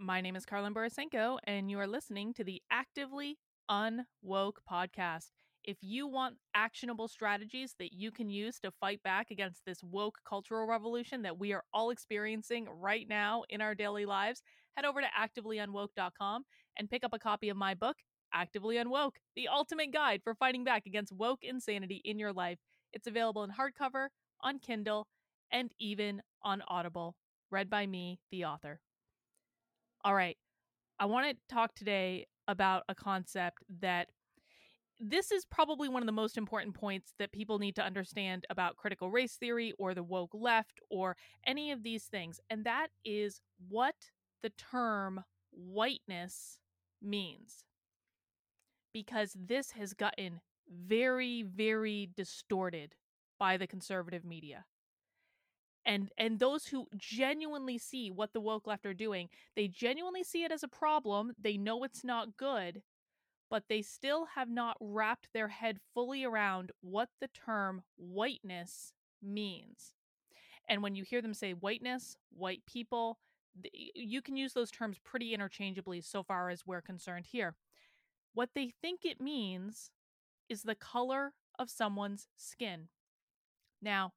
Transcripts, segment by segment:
My name is Karlyn Borysenko, and you are listening to the Actively Unwoke podcast. If you want actionable strategies that you can use to fight back against this woke cultural revolution that we are all experiencing right now in our daily lives, head over to activelyunwoke.com and pick up a copy of my book, Actively Unwoke, the ultimate guide for fighting back against woke insanity in your life. It's available in hardcover, on Kindle, and even on Audible, read by me, the author. All right, I want to talk today about a concept that this is probably one of the most important points that people need to understand about critical race theory or the woke left or any of these things, and that is what the term whiteness means. Because this has gotten very, very distorted by the conservative media. And and those who genuinely see what the woke left are doing, they genuinely see it as a problem. They know it's not good, but they still have not wrapped their head fully around what the term whiteness means. And when you hear them say whiteness, white people, you can use those terms pretty interchangeably so far as we're concerned here. What they think it means is the color of someone's skin. Now,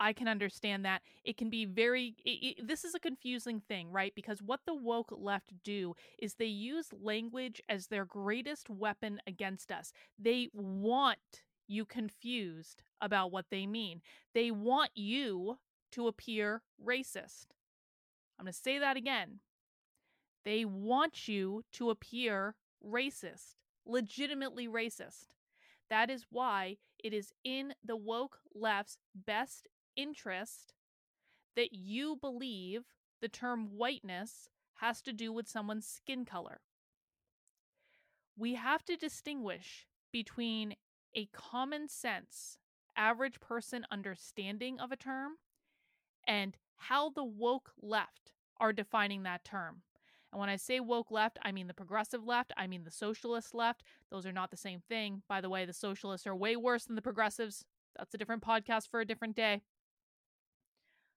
I can understand that. It can be very, it, it, this is a confusing thing, right? Because what the woke left do is they use language as their greatest weapon against us. They want you confused about what they mean, they want you to appear racist. I'm going to say that again. They want you to appear racist, legitimately racist. That is why it is in the woke left's best interest that you believe the term whiteness has to do with someone's skin color. We have to distinguish between a common sense, average person understanding of a term and how the woke left are defining that term. And when I say woke left, I mean the progressive left, I mean the socialist left. Those are not the same thing. By the way, the socialists are way worse than the progressives. That's a different podcast for a different day.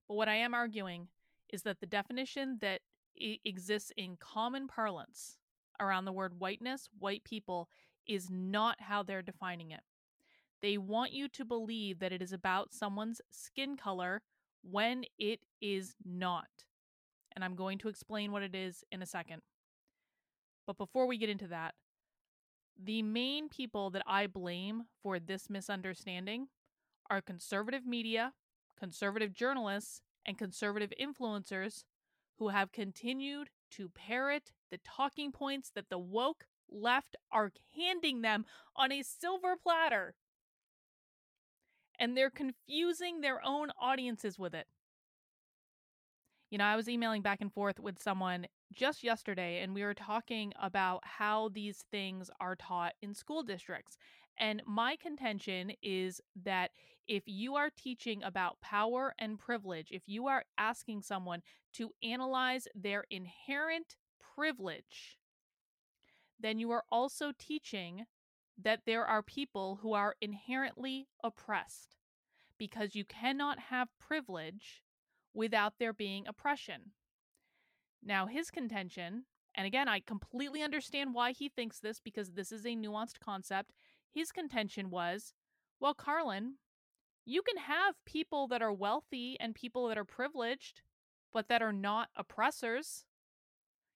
But what I am arguing is that the definition that exists in common parlance around the word whiteness, white people, is not how they're defining it. They want you to believe that it is about someone's skin color when it is not. And I'm going to explain what it is in a second. But before we get into that, the main people that I blame for this misunderstanding are conservative media conservative journalists, and conservative influencers who have continued to parrot the talking points that the woke left are handing them on a silver platter. And they're confusing their own audiences with it. You know, I was emailing back and forth with someone just yesterday, and we were talking about how these things are taught in school districts. And my contention is that if you are teaching about power and privilege, if you are asking someone to analyze their inherent privilege, then you are also teaching that there are people who are inherently oppressed because you cannot have privilege without there being oppression. Now, his contention, and again, I completely understand why he thinks this because this is a nuanced concept. His contention was well, Karlyn, you can have people that are wealthy and people that are privileged, but that are not oppressors.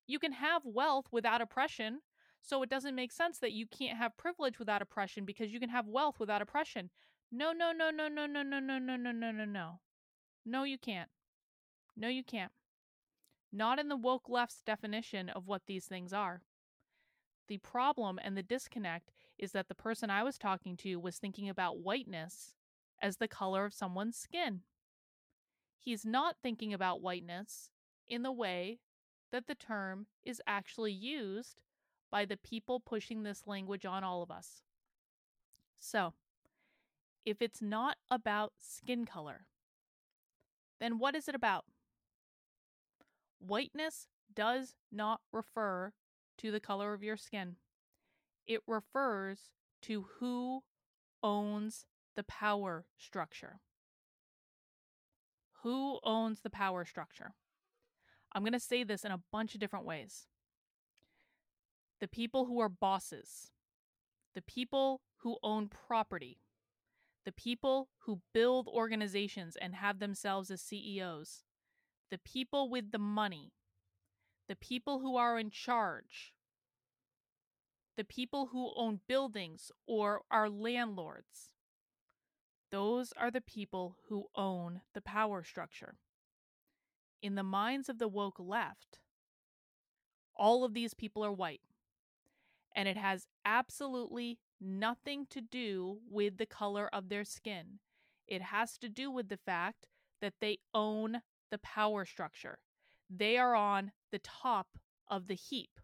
You can have wealth without oppression. So it doesn't make sense that you can't have privilege without oppression because you can have wealth without oppression. No, no, no, no, no, no, no, no, no, no, no, no, no. No, you can't. No, you can't. Not in the woke left's definition of what these things are. The problem and the disconnect is that the person I was talking to was thinking about whiteness as the color of someone's skin. He's not thinking about whiteness in the way that the term is actually used by the people pushing this language on all of us. So, if it's not about skin color, then what is it about? Whiteness does not refer to the color of your skin. It refers to who owns the power structure. Who owns the power structure? I'm going to say this in a bunch of different ways. The people who are bosses, the people who own property, the people who build organizations and have themselves as CEOs, the people with the money, the people who are in charge, the people who own buildings or are landlords. Those are the people who own the power structure. In the minds of the woke left, all of these people are white. And it has absolutely nothing to do with the color of their skin. It has to do with the fact that they own the power structure. They are on the top of the heap.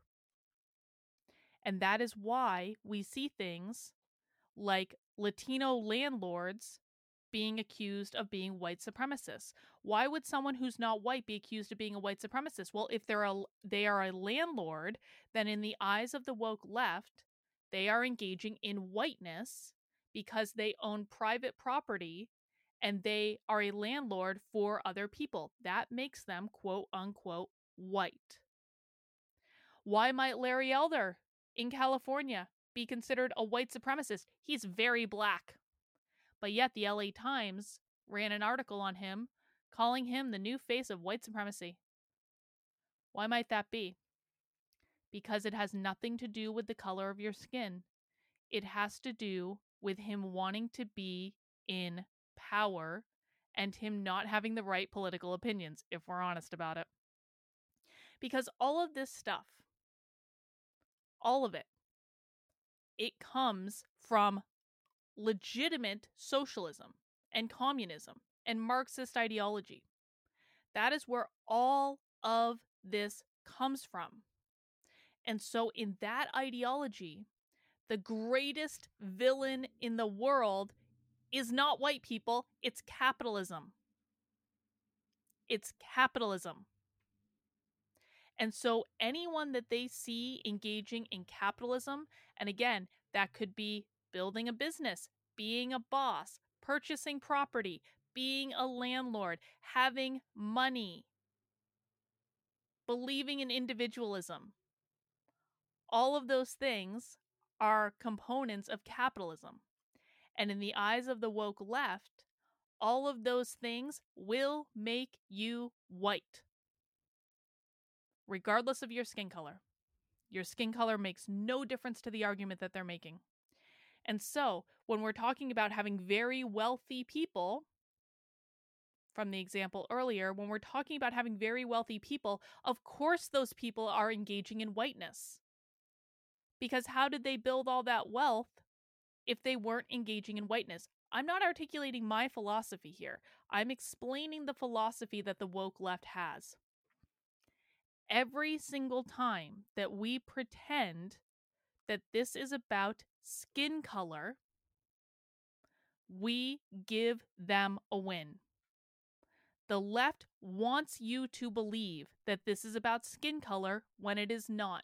And that is why we see things like Latino landlords being accused of being white supremacists. Why would someone who's not white be accused of being a white supremacist? Well, if they're a they are a landlord, then in the eyes of the woke left, they are engaging in whiteness because they own private property and they are a landlord for other people. That makes them quote unquote white. Why might Larry Elder in California be considered a white supremacist? He's very black. But yet the LA Times ran an article on him calling him the new face of white supremacy. Why might that be? Because it has nothing to do with the color of your skin. It has to do with him wanting to be in power and him not having the right political opinions, if we're honest about it. Because all of this stuff, all of it, it comes from legitimate socialism and communism and Marxist ideology. That is where all of this comes from. And so, in that ideology, the greatest villain in the world is not white people, it's capitalism. It's capitalism. And so anyone that they see engaging in capitalism, and again, that could be building a business, being a boss, purchasing property, being a landlord, having money, believing in individualism. All of those things are components of capitalism. And in the eyes of the woke left, all of those things will make you white regardless of your skin color. Your skin color makes no difference to the argument that they're making. And so, when we're talking about having very wealthy people, from the example earlier, when we're talking about having very wealthy people, of course those people are engaging in whiteness. Because how did they build all that wealth if they weren't engaging in whiteness? I'm not articulating my philosophy here. I'm explaining the philosophy that the woke left has every single time that we pretend that this is about skin color, we give them a win. The left wants you to believe that this is about skin color when it is not.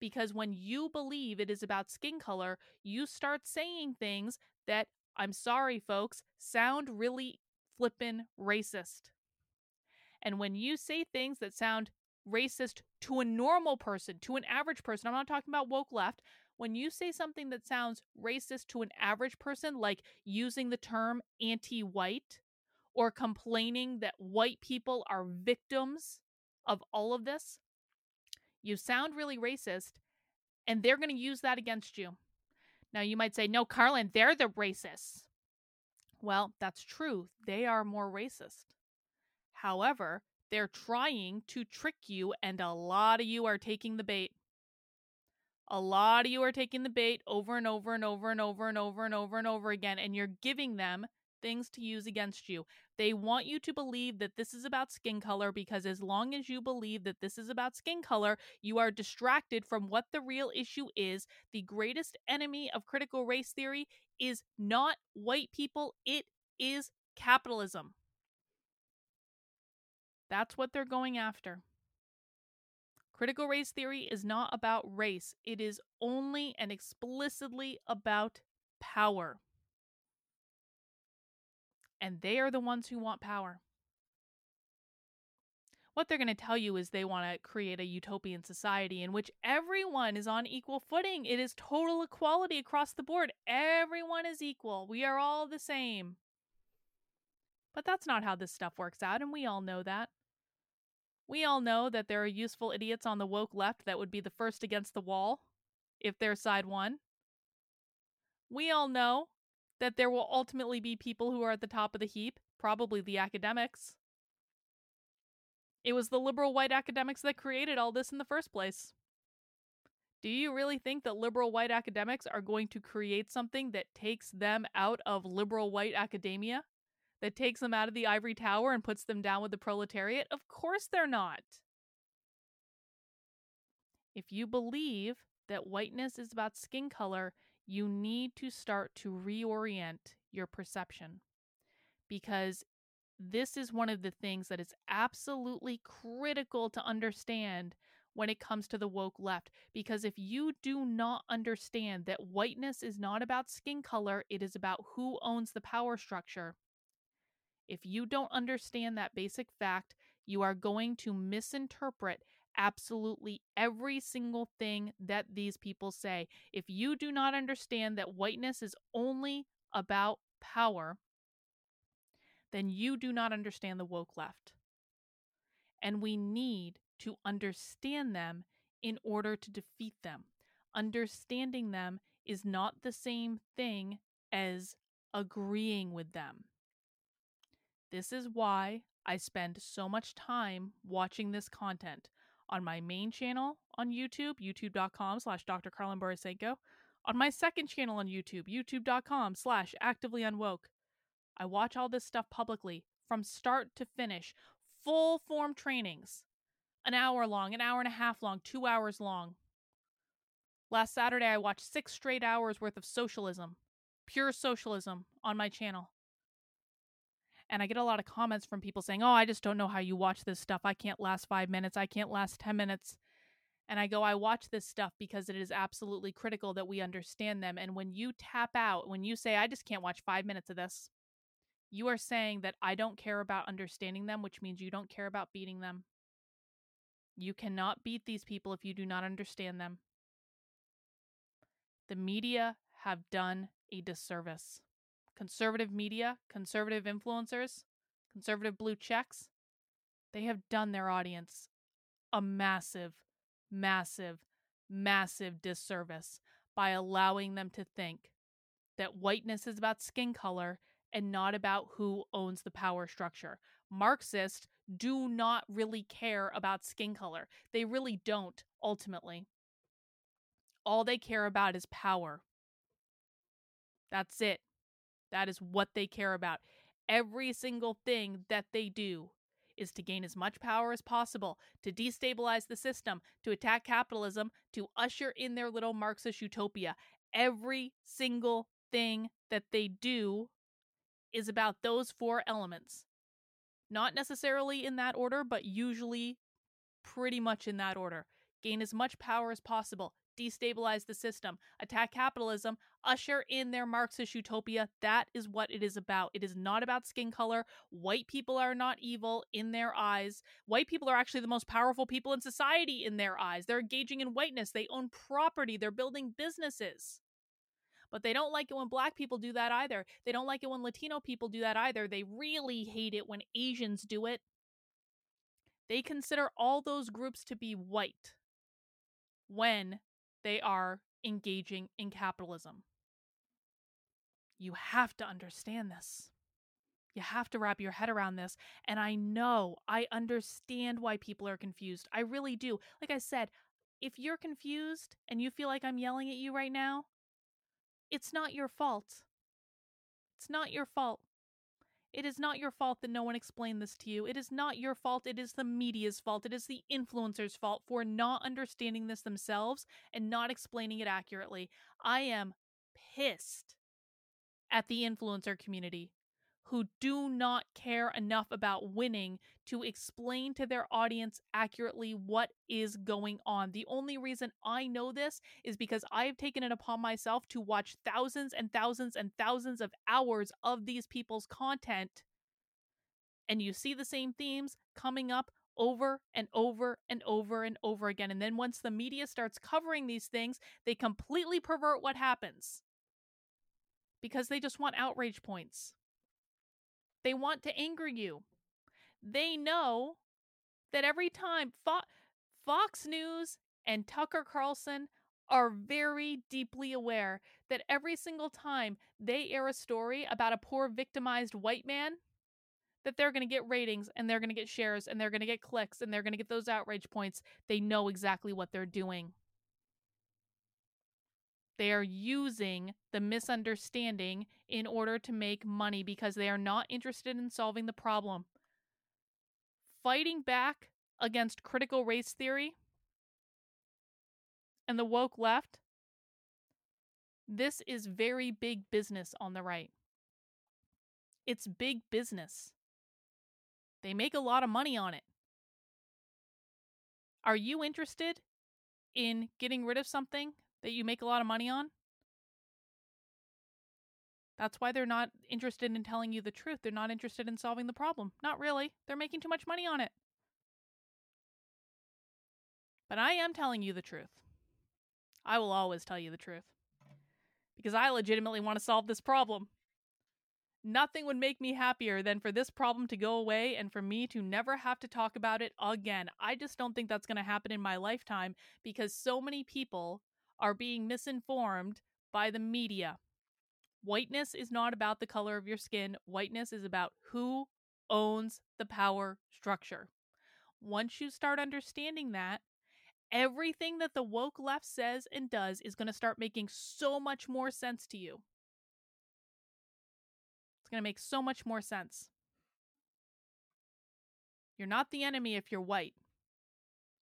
Because when you believe it is about skin color, you start saying things that, I'm sorry, folks, sound really flippin' racist. And when you say things that sound racist to a normal person, to an average person. I'm not talking about woke left. When you say something that sounds racist to an average person, like using the term anti white or complaining that white people are victims of all of this, you sound really racist and they're going to use that against you. Now, you might say, no, Karlyn, they're the racists. Well, that's true. They are more racist. However, they're trying to trick you, and a lot of you are taking the bait. A lot of you are taking the bait over and over and over and over and over and over and over again, and you're giving them things to use against you. They want you to believe that this is about skin color because as long as you believe that this is about skin color, you are distracted from what the real issue is. The greatest enemy of critical race theory is not white people, it is capitalism. That's what they're going after. Critical race theory is not about race, it is only and explicitly about power. And they are the ones who want power. what they're going to tell you is they want to create a utopian society in which everyone is on equal footing. It is total equality across the board. Everyone is equal. We are all the same. But that's not how this stuff works out, and we all know that. We all know that there are useful idiots on the woke left that would be the first against the wall if their side won. We all know that there will ultimately be people who are at the top of the heap, probably the academics. It was the liberal white academics that created all this in the first place. Do you really think that liberal white academics are going to create something that takes them out of liberal white academia? That takes them out of the ivory tower and puts them down with the proletariat? Of course they're not. If you believe that whiteness is about skin color, you need to start to reorient your perception. Because this is one of the things that is absolutely critical to understand when it comes to the woke left. Because if you do not understand that whiteness is not about skin color, it is about who owns the power structure. If you don't understand that basic fact, you are going to misinterpret absolutely every single thing that these people say. If you do not understand that whiteness is only about power, then you do not understand the woke left. And we need to understand them in order to defeat them. Understanding them is not the same thing as agreeing with them. This is why I spend so much time watching this content on my main channel on YouTube, youtube.com slash Dr. Karlyn Borysenko, on my second channel on YouTube, youtube.com slash actively unwoke. I watch all this stuff publicly from start to finish, full form trainings, an hour long, an hour and a half long, two hours long. Last Saturday, I watched six straight hours worth of socialism, pure socialism, on my channel. And I get a lot of comments from people saying, Oh, I just don't know how you watch this stuff. I can't last five minutes. I can't last 10 minutes. And I go, I watch this stuff because it is absolutely critical that we understand them. And when you tap out, when you say, I just can't watch five minutes of this, you are saying that I don't care about understanding them, which means you don't care about beating them. You cannot beat these people if you do not understand them. The media have done a disservice conservative media, conservative influencers, conservative blue checks, they have done their audience a massive, massive, massive disservice by allowing them to think that whiteness is about skin color and not about who owns the power structure. Marxists do not really care about skin color. They really don't, ultimately. All they care about is power. That's it. That is what they care about. Every single thing that they do is to gain as much power as possible, to destabilize the system, to attack capitalism, to usher in their little Marxist utopia. Every single thing that they do is about those four elements. Not necessarily in that order, but usually pretty much in that order. Gain as much power as possible, destabilize the system, attack capitalism, usher in their Marxist utopia. That is what it is about. It is not about skin color. White people are not evil in their eyes. White people are actually the most powerful people in society in their eyes. They're engaging in whiteness, they own property, they're building businesses. But they don't like it when black people do that either. They don't like it when Latino people do that either. They really hate it when Asians do it. They consider all those groups to be white when they are engaging in capitalism. You have to understand this. You have to wrap your head around this. And I know, I understand why people are confused. I really do. Like I said, if you're confused and you feel like I'm yelling at you right now, it's not your fault. It's not your fault. It is not your fault that no one explained this to you. It is not your fault. It is the media's fault. It is the influencer's fault for not understanding this themselves and not explaining it accurately. I am pissed at the influencer community who do not care enough about winning to explain to their audience accurately what is going on. The only reason I know this is because I've taken it upon myself to watch thousands and thousands and thousands of hours of these people's content. And you see the same themes coming up over and over and over and over again. And then once the media starts covering these things, they completely pervert what happens because they just want outrage points. They want to anger you. They know that every time Fo- Fox News and Tucker Carlson are very deeply aware that every single time they air a story about a poor victimized white man, that they're going to get ratings and they're going to get shares and they're going to get clicks and they're going to get those outrage points. They know exactly what they're doing. They are using the misunderstanding in order to make money because they are not interested in solving the problem. Fighting back against critical race theory and the woke left, this is very big business on the right. It's big business. They make a lot of money on it. Are you interested in getting rid of something that you make a lot of money on? That's why they're not interested in telling you the truth. They're not interested in solving the problem. Not really. They're making too much money on it. But I am telling you the truth. I will always tell you the truth. Because I legitimately want to solve this problem. Nothing would make me happier than for this problem to go away and for me to never have to talk about it again. I just don't think that's going to happen in my lifetime because so many people are being misinformed by the media. Whiteness is not about the color of your skin, whiteness is about who owns the power structure. Once you start understanding that, everything that the woke left says and does is going to start making so much more sense to you. It's going to make so much more sense. You're not the enemy if you're white.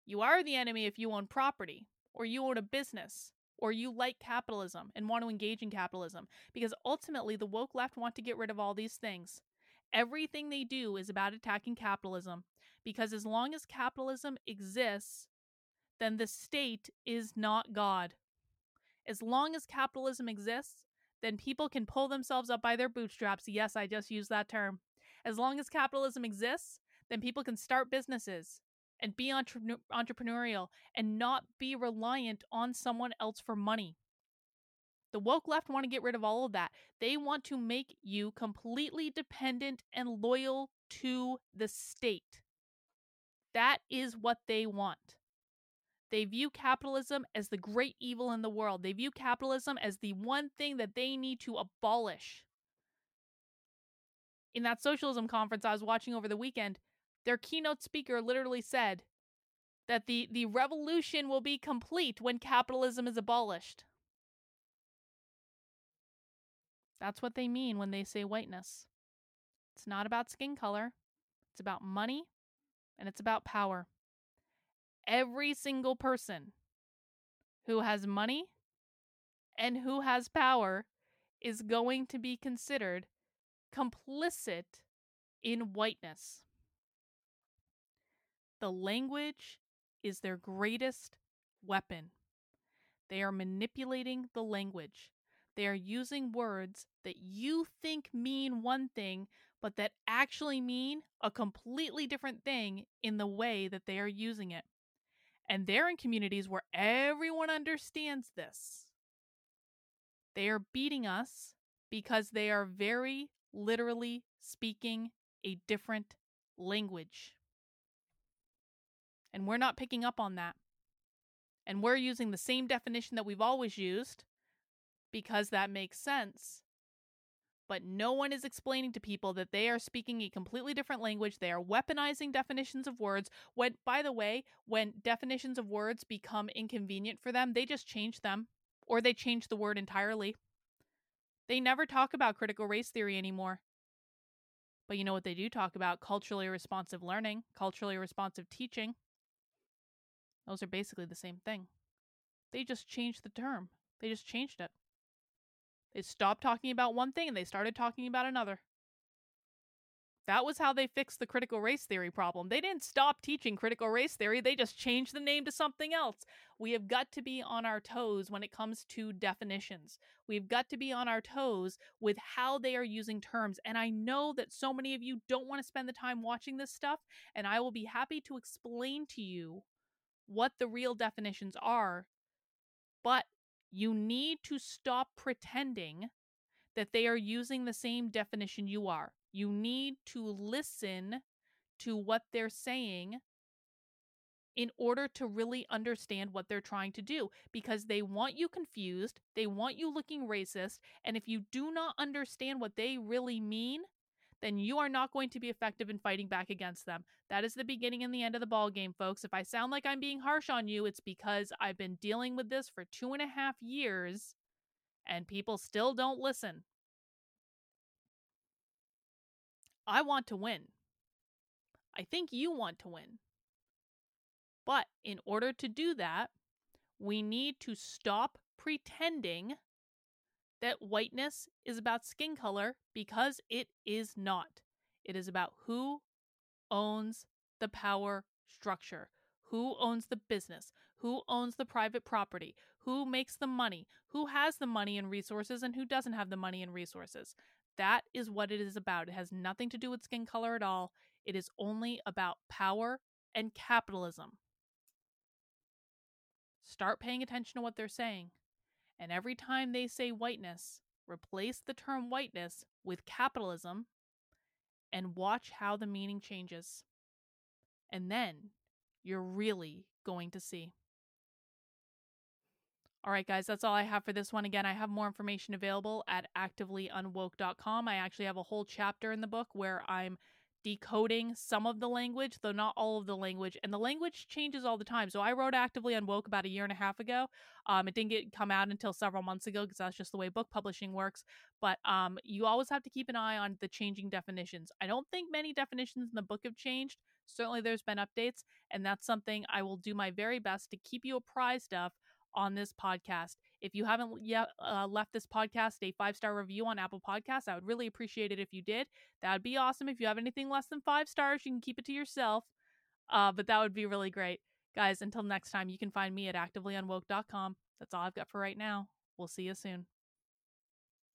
You are the enemy if you own property, or you own a business, or you like capitalism and want to engage in capitalism. Because ultimately, the woke left want to get rid of all these things. Everything they do is about attacking capitalism. Because as long as capitalism exists, then the state is not God. As long as capitalism exists, then people can pull themselves up by their bootstraps. Yes, I just used that term. As long as capitalism exists, then people can start businesses and be entre- entrepreneurial and not be reliant on someone else for money. The woke left want to get rid of all of that. They want to make you completely dependent and loyal to the state. That is what they want. They view capitalism as the great evil in the world. They view capitalism as the one thing that they need to abolish. In that socialism conference I was watching over the weekend, their keynote speaker literally said that the, the revolution will be complete when capitalism is abolished. That's what they mean when they say whiteness. It's not about skin color, it's about money and it's about power every single person who has money and who has power is going to be considered complicit in whiteness. The language is their greatest weapon. They are manipulating the language. They are using words that you think mean one thing, but that actually mean a completely different thing in the way that they are using it. And they're in communities where everyone understands this. They are beating us because they are very literally speaking a different language. And we're not picking up on that. And we're using the same definition that we've always used because that makes sense but no one is explaining to people that they are speaking a completely different language. They are weaponizing definitions of words. When, by the way, when definitions of words become inconvenient for them, they just change them or they change the word entirely. They never talk about critical race theory anymore. But you know what they do talk about? Culturally responsive learning, culturally responsive teaching. Those are basically the same thing. They just changed the term, they just changed it. They stopped talking about one thing and they started talking about another. That was how they fixed the critical race theory problem. They didn't stop teaching critical race theory, they just changed the name to something else. We have got to be on our toes when it comes to definitions. We've got to be on our toes with how they are using terms. And I know that so many of you don't want to spend the time watching this stuff, and I will be happy to explain to you what the real definitions are. But you need to stop pretending that they are using the same definition you are. You need to listen to what they're saying in order to really understand what they're trying to do because they want you confused, they want you looking racist, and if you do not understand what they really mean, then you are not going to be effective in fighting back against them. That is the beginning and the end of the ball game, folks. If I sound like I'm being harsh on you, it's because I've been dealing with this for two and a half years and people still don't listen. I want to win. I think you want to win. But in order to do that, we need to stop pretending that whiteness is about skin color because it is not. It is about who owns the power structure, who owns the business, who owns the private property, who makes the money, who has the money and resources, and who doesn't have the money and resources. That is what it is about. It has nothing to do with skin color at all. It is only about power and capitalism. Start paying attention to what they're saying. And every time they say whiteness, replace the term whiteness with capitalism and watch how the meaning changes. And then you're really going to see. All right, guys, that's all I have for this one. Again, I have more information available at activelyunwoke.com. I actually have a whole chapter in the book where I'm decoding some of the language, though not all of the language. And the language changes all the time. So I wrote Actively Unwoke about a year and a half ago. Um, it didn't get come out until several months ago because that's just the way book publishing works. But um, you always have to keep an eye on the changing definitions. I don't think many definitions in the book have changed. Certainly, there's been updates, and that's something I will do my very best to keep you apprised of on this podcast. If you haven't yet uh, left this podcast a five star review on Apple Podcasts, I would really appreciate it if you did. That would be awesome. If you have anything less than five stars, you can keep it to yourself. Uh, but that would be really great. Guys, until next time, you can find me at activelyunwoke.com. That's all I've got for right now. We'll see you soon.